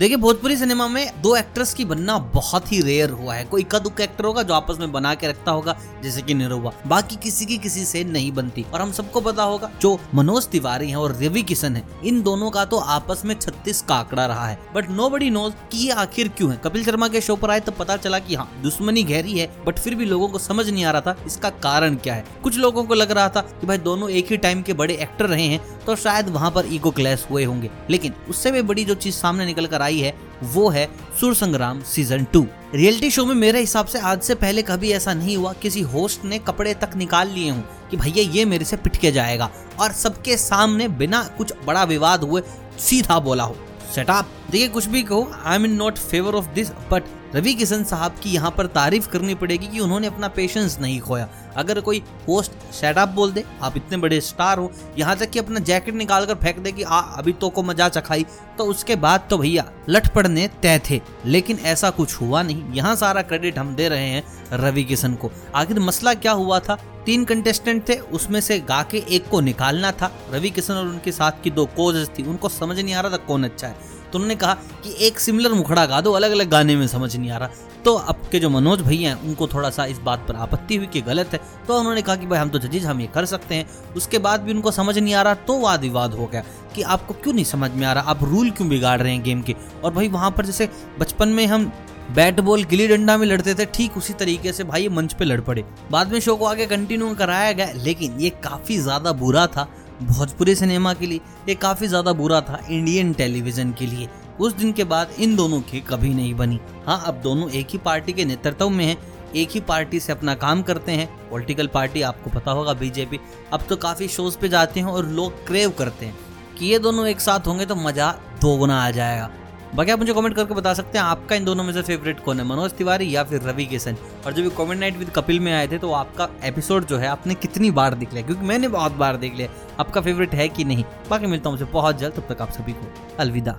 देखिए, भोजपुरी सिनेमा में दो एक्ट्रेस की बनना बहुत ही रेयर हुआ है। कोई इक्का दुक्का एक्टर होगा जो आपस में बना के रखता होगा, जैसे कि निरुआ बाकी किसी की किसी से नहीं बनती। और हम सबको पता होगा, जो मनोज तिवारी है और रवि किशन है, इन दोनों का तो आपस में छत्तीस का आंकड़ा रहा है। बट नो बडी नोज़ की ये आखिर क्यूँ है। कपिल शर्मा के शो पर आए तो पता चला की हाँ दुश्मनी गहरी है बट फिर भी लोगों को समझ नहीं आ रहा था इसका कारण क्या है। कुछ लोगों को लग रहा था कि भाई दोनों एक ही टाइम के बड़े एक्टर रहे हैं तो शायद वहाँ पर ईगो क्लैश हुए होंगे। लेकिन उससे भी बड़ी जो चीज़ सामने निकल कर आई है, वो है सुर संग्राम सीज़न टू रियलिटी शो में मेरे हिसाब से आज से पहले कभी ऐसा नहीं हुआ, किसी होस्ट ने कपड़े तक निकाल लिए हूँ कि भैया ये मेरे से पिट के जाएगा और सबके सामने बिना कुछ बड़ा विवाद हुए सीधा बोला हो। सेटअप देखिए कुछ भी कहो I am in not favour of this but Ravi Kishan साहब की यहाँ पर तारीफ़ करनी पड़ेगी कि उन्होंने अपना पेशेंस नहीं खोया। अगर कोई होस्ट सेटअप बोल दे, आप इतने बड़े स्टार हो, यहाँ तक कि अपना जैकेट निकाल कर फेंक दे कि, आ, अभी तो को मज़ा चखाई। तो उसके बाद तो भैया लट पड़ने तय थे, लेकिन ऐसा कुछ हुआ नहीं। यहाँ सारा क्रेडिट हम दे रहे हैं रवि किशन को। आखिर मसला क्या हुआ था? तीन कंटेस्टेंट थे, उसमें से गा के एक को निकालना था। रवि किशन और उनके साथ की दो कोजेस थी, उनको समझ नहीं आ रहा था कौन अच्छा है। तो उन्होंने कहा कि एक सिमिलर मुखड़ा गा दो अलग अलग गाने में समझ नहीं आ रहा। तो अब के जो मनोज भैया हैं, उनको थोड़ा सा इस बात पर आपत्ति हुई कि गलत है। तो उन्होंने कहा कि भाई, हम तो जजीज, हम ये कर सकते हैं। उसके बाद भी उनको समझ नहीं आ रहा तो वाद विवाद हो गया कि आपको क्यों नहीं समझ में आ रहा? आप रूल क्यों बिगाड़ रहे हैं गेम के? और भाई, वहाँ पर जैसे बचपन में हम बैट बॉल गिली डंडा में लड़ते थे, ठीक उसी तरीके से भाई मंच पे लड़ पड़े। बाद में शो को आगे कंटिन्यू कराया गया, लेकिन ये काफ़ी ज़्यादा बुरा था। भोजपुरी सिनेमा के लिए, ये काफ़ी ज़्यादा बुरा था इंडियन टेलीविज़न के लिए। उस दिन के बाद इन दोनों की कभी नहीं बनी। हाँ अब दोनों एक ही पार्टी के नेतृत्व में हैं, एक ही पार्टी से अपना काम करते हैं। पॉलिटिकल पार्टी, आपको पता होगा, बीजेपी अब तो काफ़ी शोज़ पे जाते हैं और लोग क्रेव करते हैं। कि ये दोनों एक साथ होंगे तो मज़ा दोगुना आ जाएगा। बाकी आप मुझे कमेंट करके बता सकते हैं, आपका इन दोनों में से फेवरेट कौन है, मनोज तिवारी या फिर रवि किशन? और जब कॉमेंट नाइट विद कपिल में आए थे तो आपका एपिसोड जो है, आपने कितनी बार देख लिया? क्योंकि मैंने बहुत बार देख लिया। आपका फेवरेट है कि नहीं? बाकी मिलता हूँ मुझे बहुत जल्द, तब तक आप सभी को अलविदा।